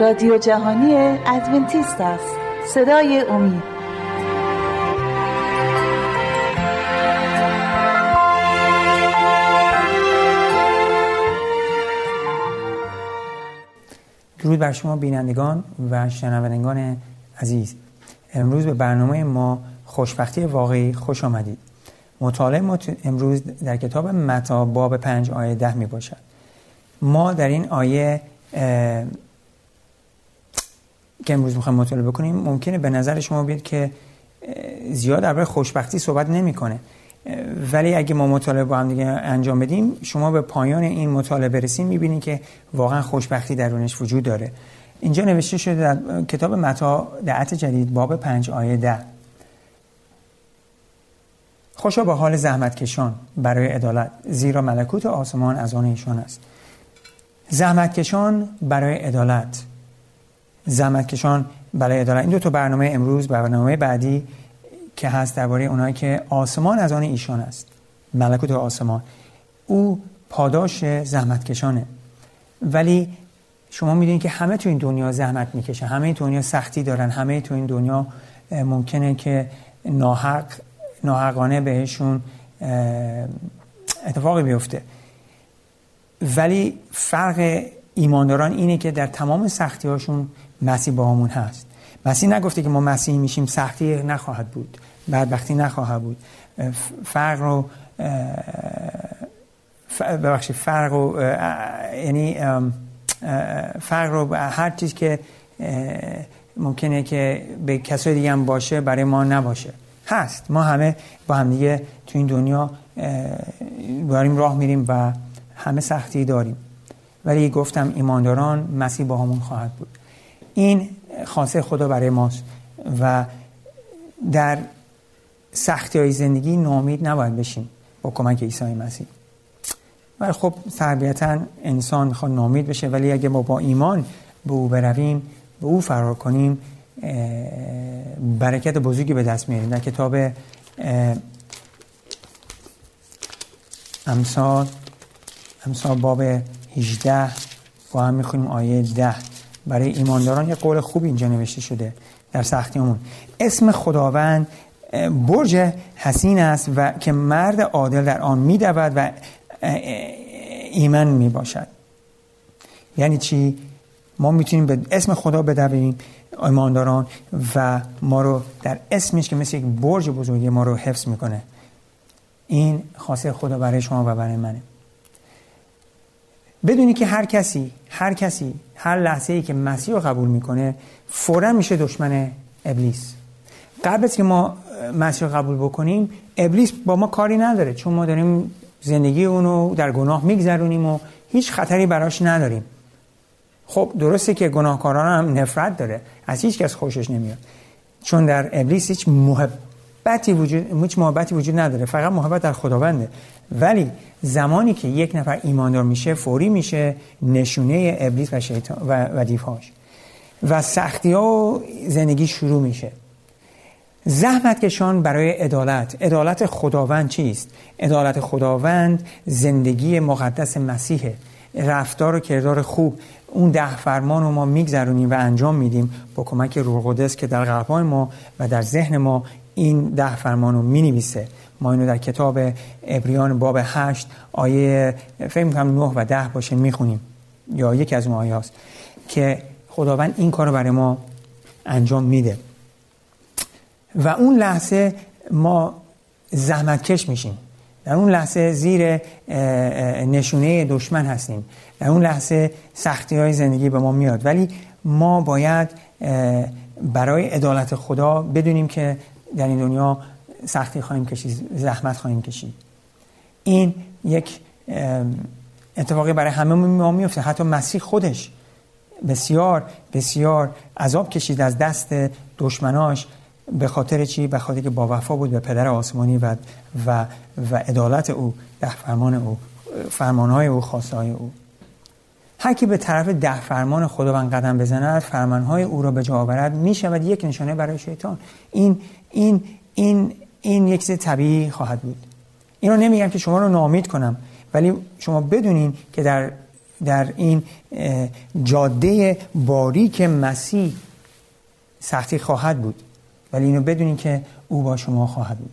رادیو جهانی ادونتیست است. صدای امید. درود بر شما بینندگان و شنوندگان عزیز. امروز به برنامه ما خوشبختی واقعی خوش آمدید. مطالعه ما امروز در کتاب متا باب پنج آیه ده می باشد ما در این آیه که امروز می‌خوایم مطالعه بکنیم ممکنه به نظر شما بیاد که زیاد درباره خوشبختی صحبت نمی‌کنه. ولی اگه ما مطالعه با هم دیگه انجام بدیم شما به پایان این مطالعه برسیم می‌بینید که واقعا خوشبختی درونش وجود داره. اینجا نوشته شده در کتاب متا دعت جدید باب پنج آیه ده. خوشا با حال زحمتکشان برای عدالت زیرا ملکوت آسمان از آن ایشان است. زحمتکشان برای عدالت زحمتکشان برای عدالت این دو تا برنامه امروز برنامه بعدی که هست درباره اونایی که آسمان از آن ایشان است. ملکوت آسمان. او پاداش زحمتکشانه. ولی شما می‌دونید که همه تو این دنیا زحمت می‌کشن همه این دنیا سختی دارن. همه تو این دنیا ممکنه که ناحق ناحقانه بهشون اتفاقی بیفته. ولی فرق ایمانداران اینه که در تمام سختی هاشون مسیح با همون هست. مسیح نگفته که ما مسیحی میشیم سختی نخواهد بود. بدبختی نخواهد بود. فرق رو ببخشید فرق رو یعنی فرق رو هر چیز که ممکنه که به کسای دیگه هم باشه برای ما نباشه. هست. ما همه با هم دیگه تو این دنیا داریم راه میریم و همه سختی داریم. ولی گفتم ایمانداران مسیح با همون خواهد بود. این خاصه خدا برای ماست. و در سختی های زندگی نامید نباید بشیم با کمک عیسی مسیح. ولی خب طبیعتا انسان می‌خواد نامید بشه ولی اگه ما با ایمان به او برویم به او فرار کنیم برکت بزرگی به دست میاریم در کتاب امثال امثال باب 18 با هم می‌خونیم آیه 10 برای ایمانداران یه قول خوب اینجا نوشته شده در سختیمون اسم خداوند برج حسین است و که مرد عادل در آن میدود و ایمن می‌باشد. یعنی چی؟ ما می‌تونیم به اسم خدا بدویم ایمانداران و ما رو در اسمش که مثل یک برج بزرگی ما رو حفظ می‌کنه. این خاصه خدا برای شما و برای منه. بدونی که هر کسی هر کسی هر لحظه ای که مسیح رو قبول می‌کنه فورا میشه دشمن ابلیس. قبل از که ما مسیح رو قبول بکنیم ابلیس با ما کاری نداره چون ما داریم زندگی اونو در گناه میگذرونیم و هیچ خطری براش نداریم. خب درسته که گناهکاران هم نفرت داره از هیچ کس خوشش نمیاد. چون در ابلیس هیچ محبتی وجود هیچ محبتی وجود نداره. فقط محبت در خداونده. ولی زمانی که یک نفر ایماندار میشه فوری میشه نشونه ابلیس و شیطان و, و دیفاش و سختی ها و زندگی شروع میشه. زحمت کشان برای عدالت. عدالت خداوند چیست؟ عدالت خداوند زندگی مقدس مسیحه. رفتار و کردار خوب. اون ده فرمان رو ما میگذرونیم و انجام میدیم با کمک روح قدس که در قلبهای ما و در ذهن ما این ده فرمان رو می‌نویسه. ما اینو در کتاب ابریان باب هشت آیه فکر می‌کنم نه و ده باشه می‌خونیم. یا یکی از اون آیه هست که خداوند این کار رو برای ما انجام میده. و اون لحظه ما زحمتکش میشیم. در اون لحظه زیر نشونه دشمن هستیم. در اون لحظه سختی های زندگی به ما میاد. ولی ما باید برای عدالت خدا بدونیم که در این دنیا سختی خواهیم کشید زحمت خواهیم کشید. این یک اتفاقی برای همه ما میفته حتی مسیح خودش بسیار بسیار عذاب کشید از دست دشمناش به خاطر چی؟ به خاطر که با وفا بود به پدر آسمانی و و و عدالت او ده فرمان او فرمانهای او خواستهای او. هر کی به طرف ده فرمان خداوند قدم بزند فرمانهای او را به جا آورد می شود یک نشانه برای شیطان. این این این این یک چیز طبیعی خواهد بود. این رو نمیگم که شما رو نامید کنم ولی شما بدونین که در در این جاده باریک مسیح سختی خواهد بود. ولی اینو بدونین که او با شما خواهد بود.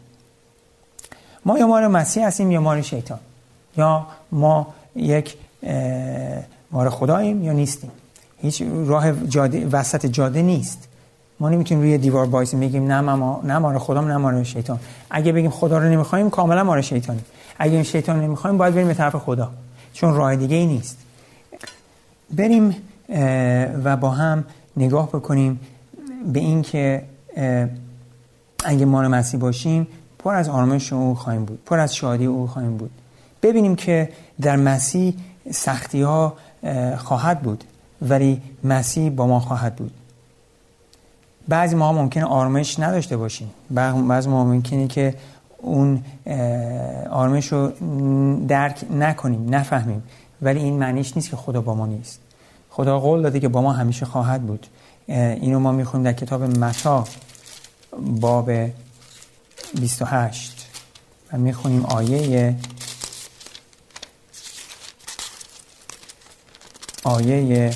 ما یا مار مسیح هستیم یا مار شیطان. یا ما یک مار خداییم یا نیستیم؟ هیچ راه جاده وسط جاده نیست. ما نمی‌تونیم روی دیوار بایستیم بگیم نه ما نه مار خدا نه مار شیطان. اگه بگیم خدا رو نمی‌خوایم کاملا مار شیطانی اگه این شیطان نمی‌خوایم باید بریم به طرف خدا. چون راه دیگه ای نیست. بریم و با هم نگاه بکنیم به این که اگه مار مسیح باشیم پر از آرامش او خواهیم بود. پر از شادی او خواهیم بود. ببینیم که در مسیح سختی ها خواهد بود. ولی مسیح با ما خواهد بود. بعضی ما ممکنه آرامش نداشته باشیم. بعضی ما ممکنه که اون آرامش رو درک نکنیم نفهمیم. ولی این معنیش نیست که خدا با ما نیست. خدا قول داده که با ما همیشه خواهد بود. اینو ما می‌خونیم در کتاب متا باب 28 و می‌خونیم آیه آیه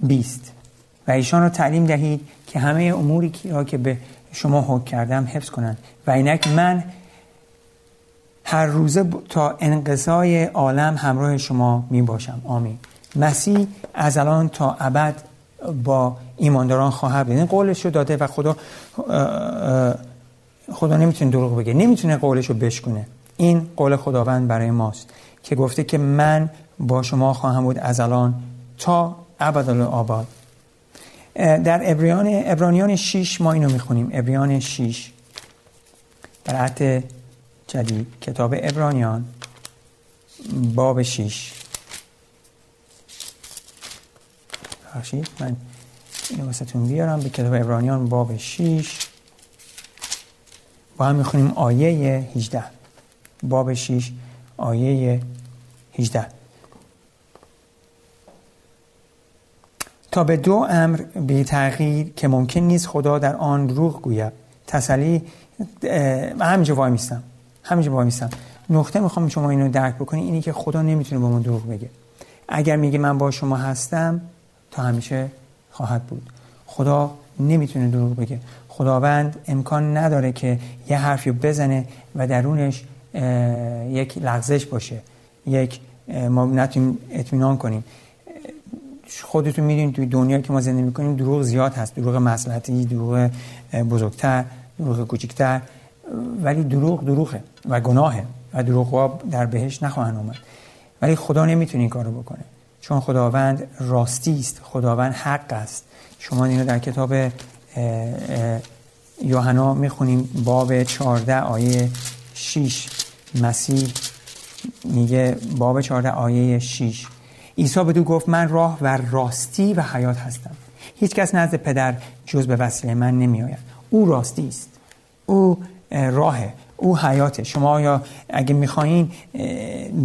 20 و ایشان را تعلیم دهید که همه اموری را که به شما حکم کردم حفظ کنند. و اینک من هر روزه تا انقضای عالم همراه شما می باشم. آمین. مسیح از الان تا ابد با ایمانداران خواهد بود. این قولش رو داده و خدا خدا نمی‌تونه دروغ بگه. نمی‌تونه قولش رو بشکنه این قول خداوند برای ماست. که گفته که من با شما خواهم بود از الان تا آباد در ابریان ابرانیان 6 ما اینو می‌خونیم. ابریان 6 در عهد جدید کتاب ابرانیان باب 6 بخشید من اینو واسهتون بیارم. به کتاب ابرانیان باب 6 با هم می‌خونیم آیه 18 باب 6 آیه 18 تا به دو امر بی تغییر که ممکن نیست خدا در آن روح گوید. تسلی همینجا وای میستم. همینجا وای میستم. نقطه می‌خوام شما اینو درک بکنی اینی که خدا نمی‌تونه با ما دروغ بگه. اگر میگه من با شما هستم تا همیشه خواهد بود. خدا نمی‌تونه دروغ بگه. خداوند امکان نداره که یه حرفی بزنه و درونش یک لغزش باشه یک ما نتونیم اطمینان کنیم. خودتون می‌دونید توی دنیایی که ما زندگی می‌کنیم دروغ زیاد هست دروغ مسلحتی دروغ بزرگتر دروغ کوچکتر ولی دروغ دروغه و گناهه و دروغ در بهش نخواهن اومد. ولی خدا نمی‌تونه این کارو بکنه. چون خداوند راستی است خداوند حق است. شما اینو در کتاب یوحنا می‌خونیم باب 14 آیه 6 مسیح میگه باب 14 آیه 6 عیسی به گفت من راه و راستی و حیات هستم. هیچ کس نزد پدر جز به وسیله من نمی آید او راستی است. او راهه. او حیاته. شما یا اگه می‌خواین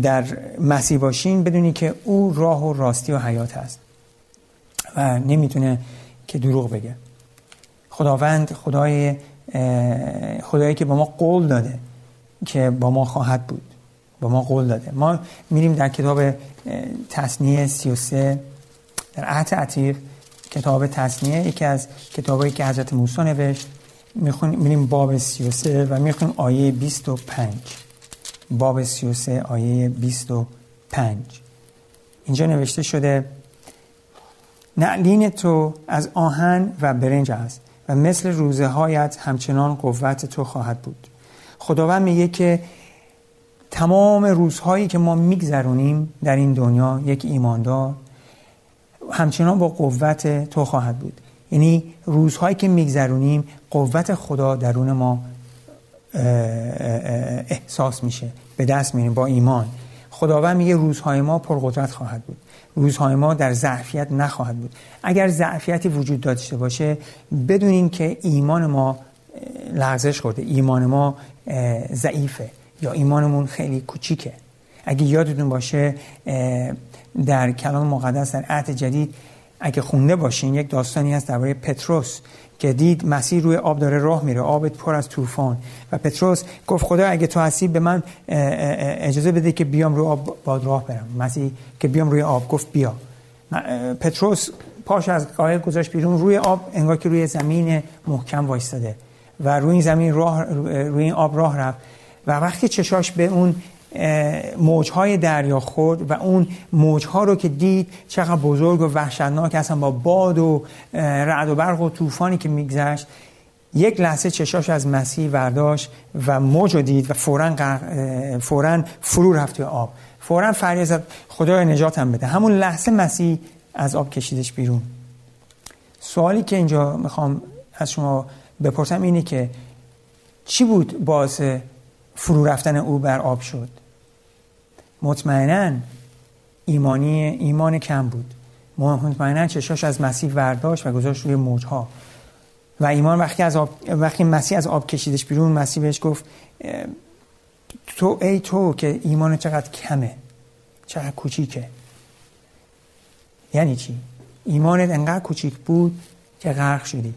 در مسیح باشین بدونی که او راه و راستی و حیات هست. و نمی‌تونه که دروغ بگه. خداوند خدای خدایی که با ما قول داده. که با ما خواهد بود با ما قول داده. ما میریم در کتاب تصنیه 33 در عهد عتیق کتاب تصنیه یکی از کتابایی که حضرت موسی نوشت. می‌خونیم میریم باب 33 و می‌خونیم آیه 25 باب 33 آیه 25 اینجا نوشته شده نعلین تو از آهن و برنج است و مثل روزه هایت همچنان قوت تو خواهد بود. خداوند میگه که تمام روزهایی که ما میگذرونیم در این دنیا یک ایماندار همچنان با قوت تو خواهد بود. یعنی روزهایی که میگذرونیم قوت خدا درون ما احساس میشه به دست میریم با ایمان. خداوند میگه روزهای ما پرقدرت خواهد بود. روزهای ما در ضعفیت نخواهد بود. اگر ضعفیتی وجود داشته باشه بدونین که ایمان ما لغزش خورده. ایمان ما ضعیفه یا ایمانمون خیلی کوچیکه. اگه یادتون باشه در کلام مقدس در عهد جدید اگه خونده باشین یک داستانی هست درباره پتروس که دید مسیح روی آب داره راه میره آب پر از طوفان. و پتروس گفت خدا اگه تو هستی به من اجازه بده که بیام روی آب باد راه برم. مسیح که بیام روی آب گفت بیا. پتروس پاش از قایق گذاشت بیرون روی آب انگار که روی زمین محکم وایستاده. و روی این زمین راه روی این آب راه رفت. و وقتی چشاش به اون موجهای دریا خورد و اون موجها رو که دید چقدر بزرگ و وحشتناک هستن با باد و رعد و برق و طوفانی که میگذشت یک لحظه چشاش از مسیح ورداشت و موج رو دید و فورا, فورا فرو رفت توی آب. فورا فریاد زد خدای نجاتم بده. همون لحظه مسیح از آب کشیدش بیرون. سوالی که اینجا می‌خوام از شما بپرسم اینه که چی بود باعث فرو رفتن او بر آب شد؟ مطمئنا ایمانی ایمان کم بود. مطمئنا چشاش از مسیح ورداشت و گذاشت روی موجها. و ایمان وقتی از آب وقتی مسیح از آب کشیدش بیرون مسیح بهش گفت تو ای تو که ایمان چقدر کمه چقدر کوچیکه. یعنی چی؟ ایمانت انقدر کوچیک بود که غرق شدی.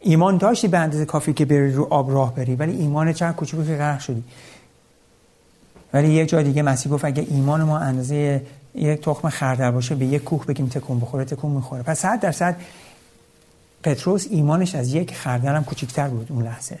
ایمان داشتی به اندازه کافی که بری رو آب راه بری ولی ایمان چقدر کوچیک بود که غرق شدی. ولی یک جا دیگه مسیح گفت اگه ایمان ما اندازه یک تخم خردل باشه به یک کوه بگیم تکون بخوره تکون می‌خوره. پس صد درصد پتروس ایمانش از یک خردل هم کوچیکتر بود اون لحظه.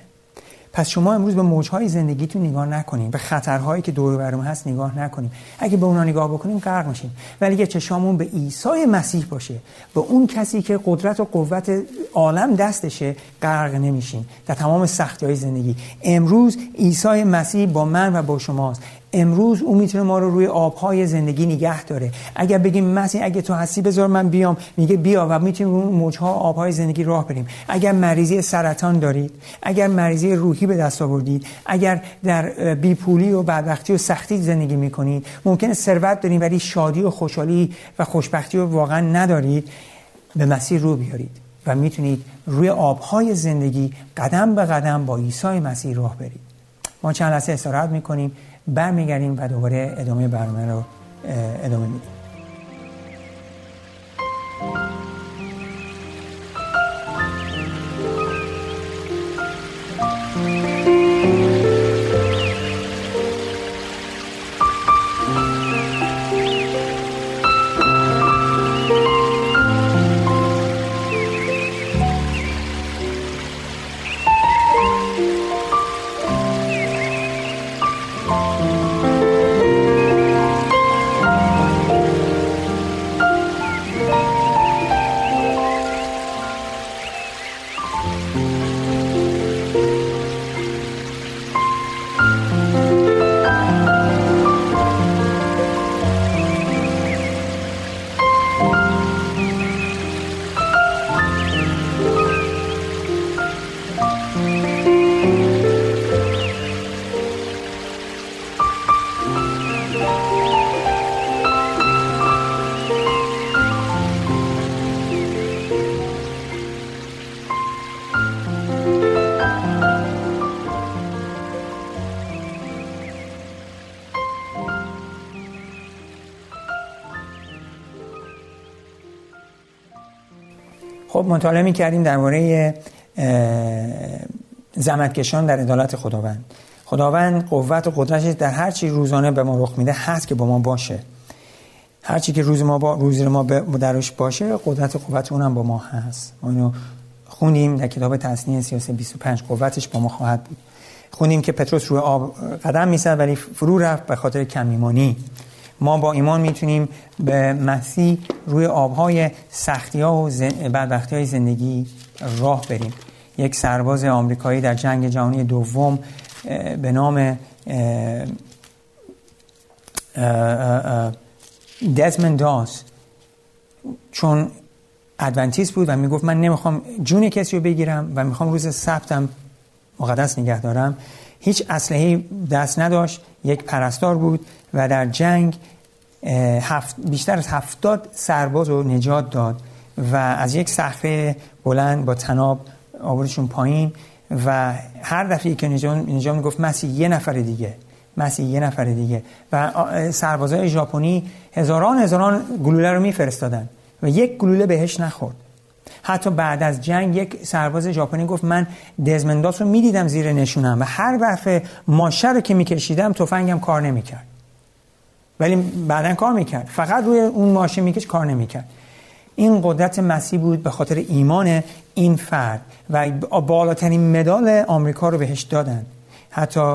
پس شما امروز به موجهای زندگیتون نگاه نکنیم به خطرهایی که دور برمون هست نگاه نکنیم اگه به اونا نگاه بکنیم غرق میشیم ولی اگه چشامون به عیسی مسیح باشه به اون کسی که قدرت و قوت عالم دستشه غرق نمیشیم در تمام سختی های زندگی. امروز عیسی مسیح با من و با شماست. امروز او می‌تونه ما رو روی آبهای زندگی نگه داره. اگر بگیم مسیح اگه تو هستی بذار من بیام. میگه بیا و می‌تونیم اون موجها آبهای زندگی راه بریم. اگر مریضی سرطان دارید اگر مریضی روحی به دست آوردید اگر در بیپولی و بدبختی و سختی زندگی می‌کنید ممکنه ثروت دارید ولی شادی و خوشحالی و خوشبختی رو واقعا ندارید به مسیح رو بیارید و می‌تونید روی آبهای زندگی قدم به قدم با عیسی مسیح راه برید. ما چند لحظه استراحت می‌کنیم. برمیگردیم و دوباره ادامه برنامه رو ادامه میدیم. خب مطالعه می کردیم درباره زمتکشان در عدالت خداوند. خداوند قوت و قدرتش در هر چی روزانه به ما رخ میده هست که با ما باشه. هر چی که روز ما با روز ما درش باشه قدرت و قوت اونم با ما هست. ما اینو خونیم در کتاب تصنیه سیاسه 25 قوتش با ما خواهد بود. خونیم که پتروس روی آب قدم می‌زد ولی فرو رفت به خاطر کمیمانی. ما با ایمان می‌تونیم به مسیح روی آبهای سختی ها و بدبختی های زندگی راه بریم. یک سرباز آمریکایی در جنگ جهانی دوم به نام دزمن داس. چون ادونتیست بود و می‌گفت من نمی‌خوام جون کسی رو بگیرم و می‌خوام روز سبتم مقدس نگه دارم. هیچ اسلحه دست نداشت یک پرستار بود و در جنگ بیشتر از هفتاد سرباز رو نجات داد و از یک صخره بلند با تناب آوردشون پایین و هر دفعه که نجات می‌گفت مسیح یه نفر دیگه مسیح یه نفر دیگه و سربازای ژاپنی هزاران هزاران گلوله رو میفرستادن و یک گلوله بهش نخورد. حتی بعد از جنگ یک سرباز ژاپنی گفت من دزمنداس رو می‌دیدم زیر نشونم و هر دفعه ماشه رو که میکشیدم تفنگم کار نمی‌کرد. ولی بعدا کار می‌کرد. فقط روی اون ماشه میکش کار نمی‌کرد. این قدرت مسیح بود به خاطر ایمان این فرد و بالاترین مدال آمریکا رو بهش دادن. حتی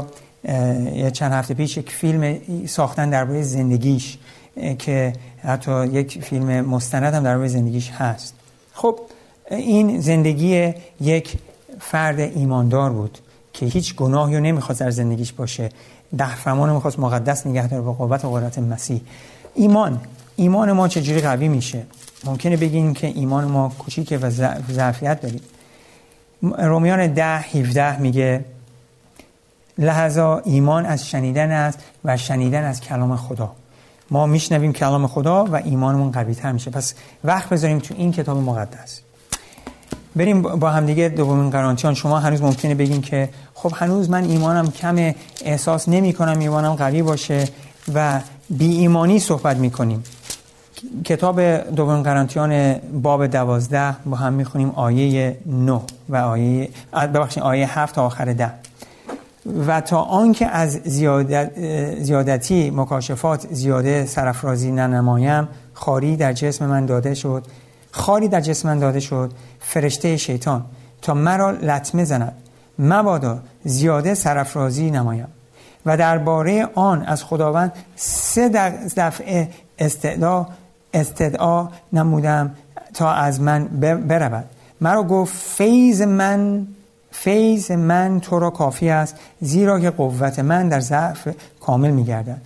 چند هفته پیش یک فیلم ساختن درباره زندگیش که حتی یک فیلم مستند هم درباره زندگیش هست. خب این زندگی یک فرد ایماندار بود که هیچ گناهی رو نمی‌خواست در زندگیش باشه. ده فرمان می‌خواست مقدس نگه داره با قوت و قدرت مسیح. ایمان. ایمان ما چجوری قوی میشه؟ ممکنه بگین که ایمان ما کوچیکه و ضعفیت داریم. رومیان ده 17 میگه لحظا ایمان از شنیدن است و شنیدن از کلام خدا. ما میشنویم کلام خدا و ایمانمون قوی تر میشه. پس وقت بذاریم تو این کتاب مقدس. بریم با همدیگه دومین قرانتیان شما هنوز ممکنه بگین که خب هنوز من ایمانم کم احساس نمی کنم ایمانم قوی باشه و بی ایمانی صحبت می کنیم. کتاب دومین قرانتیان باب دوازده با هم می‌خونیم آیه 9 و آیه ببخشید آیه 7 تا آخر ده. و تا آنکه از زیادت زیادتی مکاشفات زیاده سرفرازی ننمایم خاری در جسم من داده شد. خاری در جسم من داده شد. فرشته شیطان تا مرا لطمه زند. مبادا زیاده سرفرازی نمایم. و درباره آن از خداوند سه دفعه استدعا استدعا نمودم تا از من برود. مرا گفت فیض من فیض من تو را کافی است زیرا که قوت من در ضعف کامل میگردد.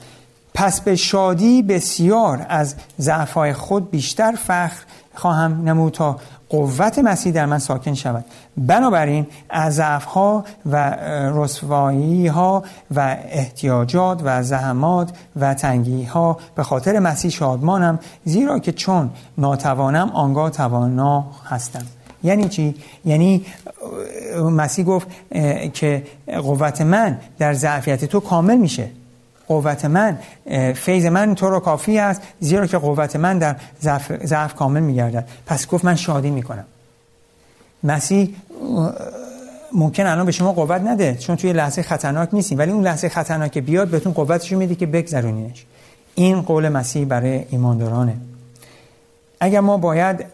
پس به شادی بسیار از ضعفهای خود بیشتر فخر خواهم نمود تا قوت مسیح در من ساکن شود. بنابراین از ضعفها و رسوایی ها و احتیاجات و زحمات و تنگی ها به خاطر مسیح شادمانم زیرا که چون ناتوانم آنگاه توانا هستم. یعنی چی؟ یعنی مسیح گفت که قوت من در ضعفیت تو کامل میشه. قوت من فیض من تو رو کافی است زیرا که قوت من در ضعف, کامل میگردد. پس گفت من شادی می‌کنم. مسیح ممکن الان به شما قوت نده چون توی لحظه خطرناک نیستیم. ولی اون لحظه خطرناک بیاد بهتون قوتش میده که بگذرونینش. این قول مسیح برای ایماندارانه. اگر ما باید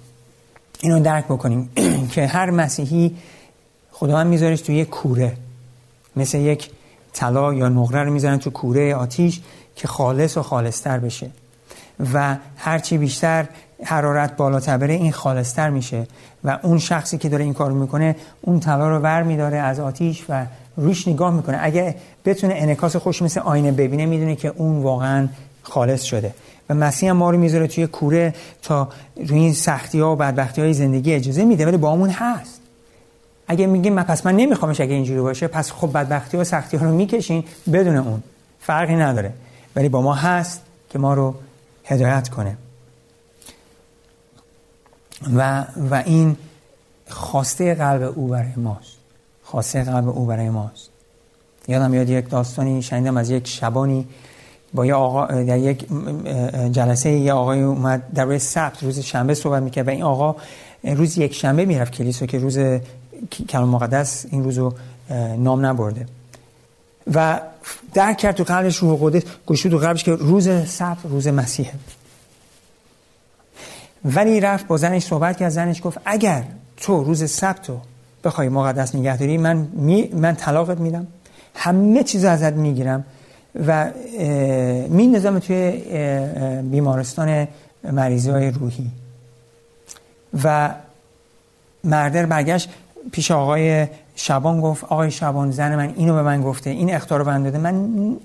اینو درک بکنیم که هر مسیحی خداوند میذارش توی یک کوره مثل یک طلا یا نقره رو می‌ذارن تو کوره آتیش که خالص و خالصتر بشه. و هرچی بیشتر حرارت بالاتر بره این خالصتر میشه. و اون شخصی که داره این کارو می‌کنه اون طلا رو ور میداره از آتیش و روش نگاه می‌کنه. اگه بتونه انکاس خوش مثل آینه ببینه می‌دونه که اون واقعا خالص شده. و مسیح ما رو می‌ذاره توی کوره تا روی این سختی ها و بدبختی های زندگی اجازه میده ولی با همون هست. اگه میگیم من پس من نمیخوامش اگه اینجوری باشه پس خب بدبختی و سختی ها رو می‌کشین بدون اون. فرقی نداره. ولی با ما هست که ما رو هدایت کنه. و, و این خواسته قلب او برای ماست. خواسته قلب او برای ماست. یادم یاد یک داستانی شنیدم از یک شبانی با یه آقا در یک جلسه یه آقای اومد در روی سبت. روز شنبه صحبت می‌کرد و این آقا روز یک شنبه می‌رفت کلیسا که روز کلام مقدس این روزو نام نبرده. و درک کرد تو قلبش روح قدس گوشو تو قلبش که روز سبت روز مسیحه. ولی رفت با زنش صحبت کرد زنش گفت اگر تو روز سبت رو بخوای مقدس نگهداری من می من طلاقت میدم همه چیز ازت می‌گیرم و می نظام توی بیمارستان مریضی های روحی. و مردر برگشت پیش آقای شبان گفت آقای شبان زن من اینو به من گفته این اختار رو داده. من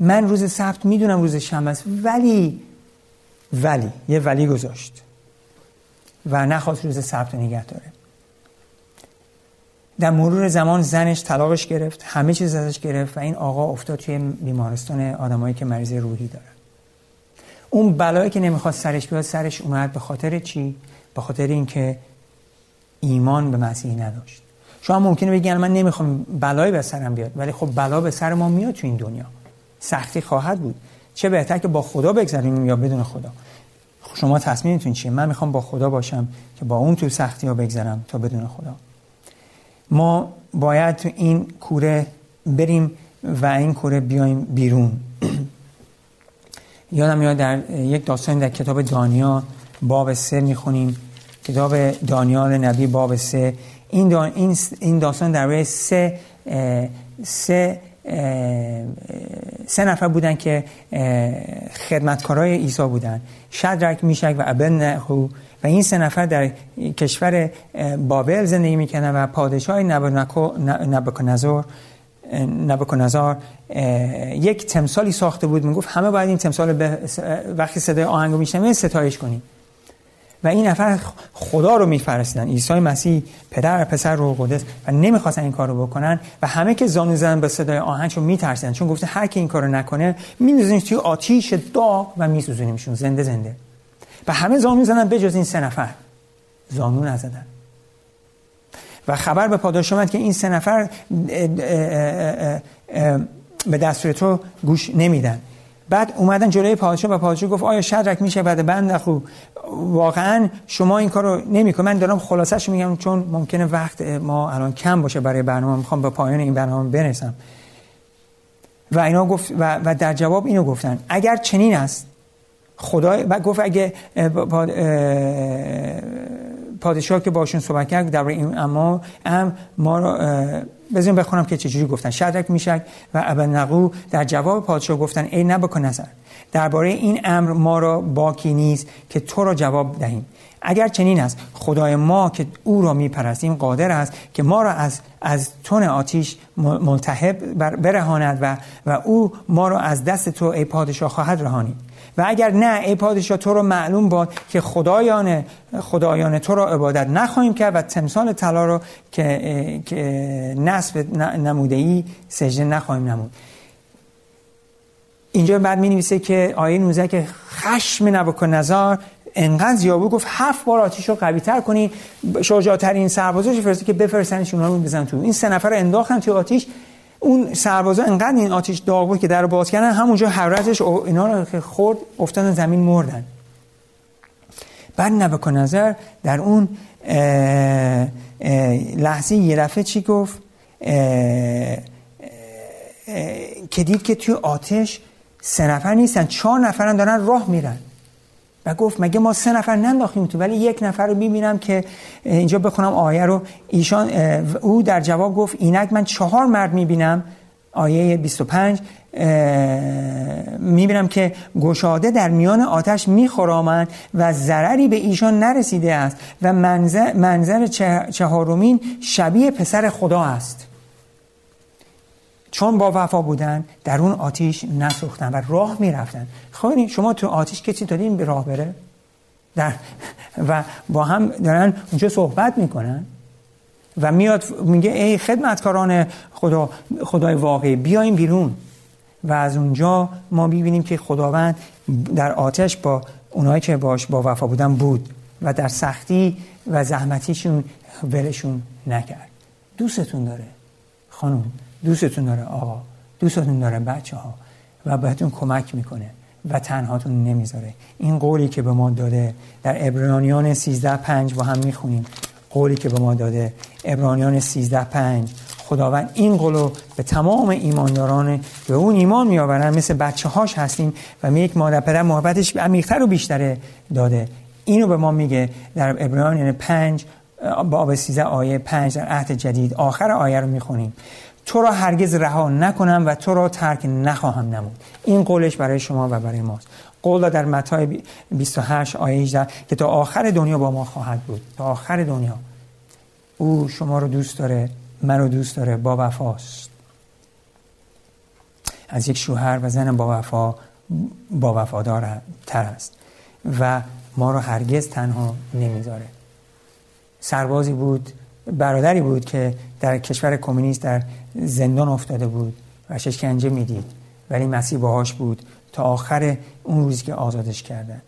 من روز سبت می‌دونم روز شنبه است ولی ولی یه ولی گذاشت و نخواست روز سبت نگه داره. در مرور زمان زنش طلاقش گرفت همه چیز ازش گرفت و این آقا افتاد توی بیمارستان آدمایی که مریض روحی دارن. اون بلایی که نمی‌خواست سرش بیاد سرش اومد به خاطر چی؟ به خاطر اینکه ایمان به مسیح نداشت. شما ممکنه بگین من نمی‌خوام بلایی به سرم بیاد ولی خب بلا به سر ما میاد تو این دنیا. سختی خواهد بود. چه بهتر که با خدا بگذریم یا بدون خدا. شما تصمیمتون چیه؟ من می‌خوام با خدا باشم که با اون تو سختی ها بگذرم تا بدون خدا. ما باید تو این کوره بریم و این کوره بیایم بیرون. یادم میاد در یک داستان در کتاب دانیال باب سه می‌خونیم. کتاب دانیال نبی باب سه. این, این داستان در سه سه سه نفر بودن که خدمتکارای عیسی بودن. شدرک میشک و ابن و این سه نفر در کشور بابل زندگی می‌کنن و پادشاه نبوکدنزار نبوکدنزار یک تمثالی ساخته بود. می‌گفت همه باید این تمثال وقتی صدای آهنگو میشنوه ستایش کنیم. و این نفر خدا رو میفرستیدن. عیسی مسیح پدر پسر رو قدس و نمی‌خواستن این کارو بکنن و همه که زانو زدن به صدای آهنگشو میترسیدن. چون گفته هر کی این کارو نکنه میندازینش توی آتیش داغ و میسوزونیمشون. زنده زنده. و همه زانو زدن بجز این سه نفر. زانو نزدن. و خبر به پاداش اومد که این سه نفر به دستور تو گوش نمیدن. بعد اومدن جلوی پادشاه و پادشاه گفت آیا شدرک میشه؟ بعد بند خوب واقعا شما این کارو نمی‌کنید من دارم خلاصش میگم چون ممکنه وقت ما الان کم باشه برای برنامه. می‌خوام به پایان این برنامه برسم. و اینا گفت و, و در جواب اینو گفتن. اگر چنین است خدای و گفت اگه پادشاه که باشون صحبت کرد در این اما ام ما رو بزنیم بخونم که چجوری گفتن. شدرک میشک و ابن در جواب پادشاه گفتن ای نبکن نظر. درباره این امر ما را باکی نیست که تو را جواب دهیم. اگر چنین است خدای ما که او را میپرستیم قادر است که ما را از از تن آتیش ملتهب برهاند و و او ما را از دست تو ای پادشاه خواهد رهانید. و اگر نه ای پادشاه تو رو معلوم باد که خدایان خدایان تو را عبادت نخواهیم کرد و تمثال طلا رو که, که نصب نموده ای سجده نخواهیم نمود. اینجا بعد می نویسه که آیه 19 که خشم نبکن نظر انقدر زیابو گفت هفت بار آتیش رو قوی تر کنی شجاعترین سربازاش فرسته که بفرستنش اونا رو بزن تو. این سه نفر رو انداختن تو آتیش. اون سربازا انقدر این آتیش داغ بود که در باز کردن همونجا حرارتش اینا رو که خورد افتادن زمین مردن. بعد نبکن نظر در اون لحظه یه دفعه چی گفت؟ که دید که توی آتش سه نفر نیستن چهار نفرن دارن راه میرن. و گفت مگه ما سه نفر ننداختیم تو؟ ولی یک نفر رو می‌بینم که اینجا بخونم آیه رو. ایشان او در جواب گفت اینک من چهار مرد می‌بینم. آیه 25 می‌بینم که گشاده در میان آتش میخورامند و ضرری به ایشان نرسیده است و منظر, منظر چهارمین شبیه پسر خدا است. چون با وفا بودن در اون آتیش نسوختن و راه می‌رفتن. خب شما تو آتیش کسی دادین به راه بره؟ در و با هم دارن اونجا صحبت می‌کنن و میاد میگه ای خدمتکاران خدا خدای واقعی بیاین بیرون. و از اونجا ما ببینیم که خداوند در آتش با اونایی که باش با وفا بودن بود و در سختی و زحمتیشون ولشون نکرد. دوستتون داره. خانم دوستتون داره آقا دوستتون داره بچه ها و بهتون کمک می‌کنه و تنهاتون نمی‌ذاره. این قولی که به ما داده در ابرانیان 13 پنج با هم می‌خونیم. قولی که به ما داده ابرانیان 13 پنج. خداوند این قولو به تمام ایمانداران به اون ایمان میآورن. مثل بچه هاش هستیم و می یک مادر پدر محبتش عمیقتر و بیشتره داده. اینو به ما میگه در ابرانیان 5 باب 13 آیه 5 در عهد جدید آخر آیه رو می‌خونیم. تو را هرگز رها نکنم و تو را ترک نخواهم نمود. این قولش برای شما و برای ماست. قول در متی 28 آیه 18 که تا آخر دنیا با ما خواهد بود. تا آخر دنیا. او شما رو دوست داره من رو دوست داره با وفاست. از یک شوهر و زن با وفا با وفادار تر است. و ما رو هرگز تنها نمی‌ذاره. سربازی بود برادری بود که در کشور کمونیست در زندان افتاده بود و شکنجه می‌دید. ولی مسیح باهاش بود تا آخر اون روزی که آزادش کردن.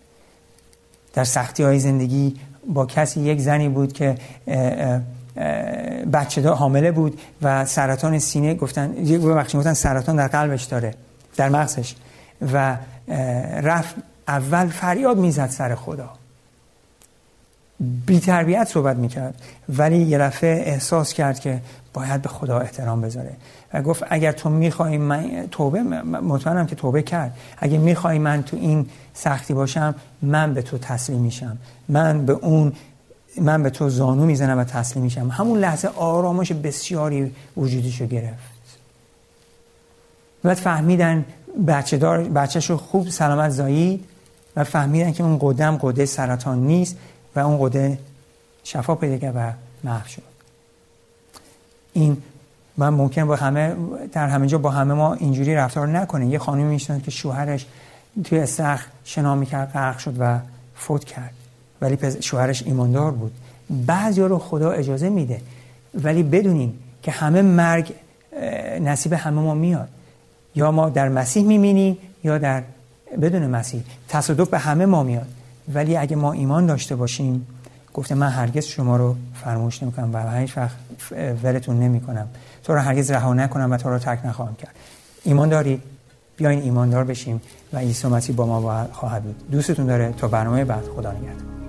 در سختی های زندگی با کسی یک زنی بود که بچه حامله بود و سرطان سینه گفتن گفتن سرطان در قلبش داره در مغزش. و رفت اول فریاد می‌زد سر خدا. بی تربیت صحبت می‌کرد. ولی یه دفعه احساس کرد که باید به خدا احترام بذاره. و گفت اگر تو می‌خوای من توبه مطمئنم که توبه کرد. اگر می‌خوای من تو این سختی باشم من به تو تسلیم میشم. من به اون من به تو زانو می‌زنم و تسلیم میشم. همون لحظه آرامش بسیاری وجودیشو گرفت. بعد فهمیدن بچه دار بچهش رو خوب سلامت زایید و فهمیدن که اون قدم قده سرطان نیست. و اون قده شفا پیدا کرد و محو شد. این من ممکن با همه در همه جا با همه ما اینجوری رفتار نکنه یه خانمی میشنن که شوهرش توی استخ شنا می‌کرد غرق شد و فوت کرد. ولی شوهرش ایماندار بود. بعضی رو خدا اجازه میده. ولی بدونین که همه مرگ نصیب همه ما میاد. یا ما در مسیح می‌بینیم یا در بدون مسیح. تصادف به همه ما میاد. ولی اگه ما ایمان داشته باشیم گفته من هرگز شما رو فراموش نمی‌کنم و هیچ وقت ولتون نمی‌کنم. تو رو هرگز رها نکنم و تو رو ترک نخواهم کرد. ایمان داری؟ بیاین ایماندار بشیم و عیسی مسیح با ما خواهد بود. دوستتون داره. تا برنامه بعد. خدا نگهدار.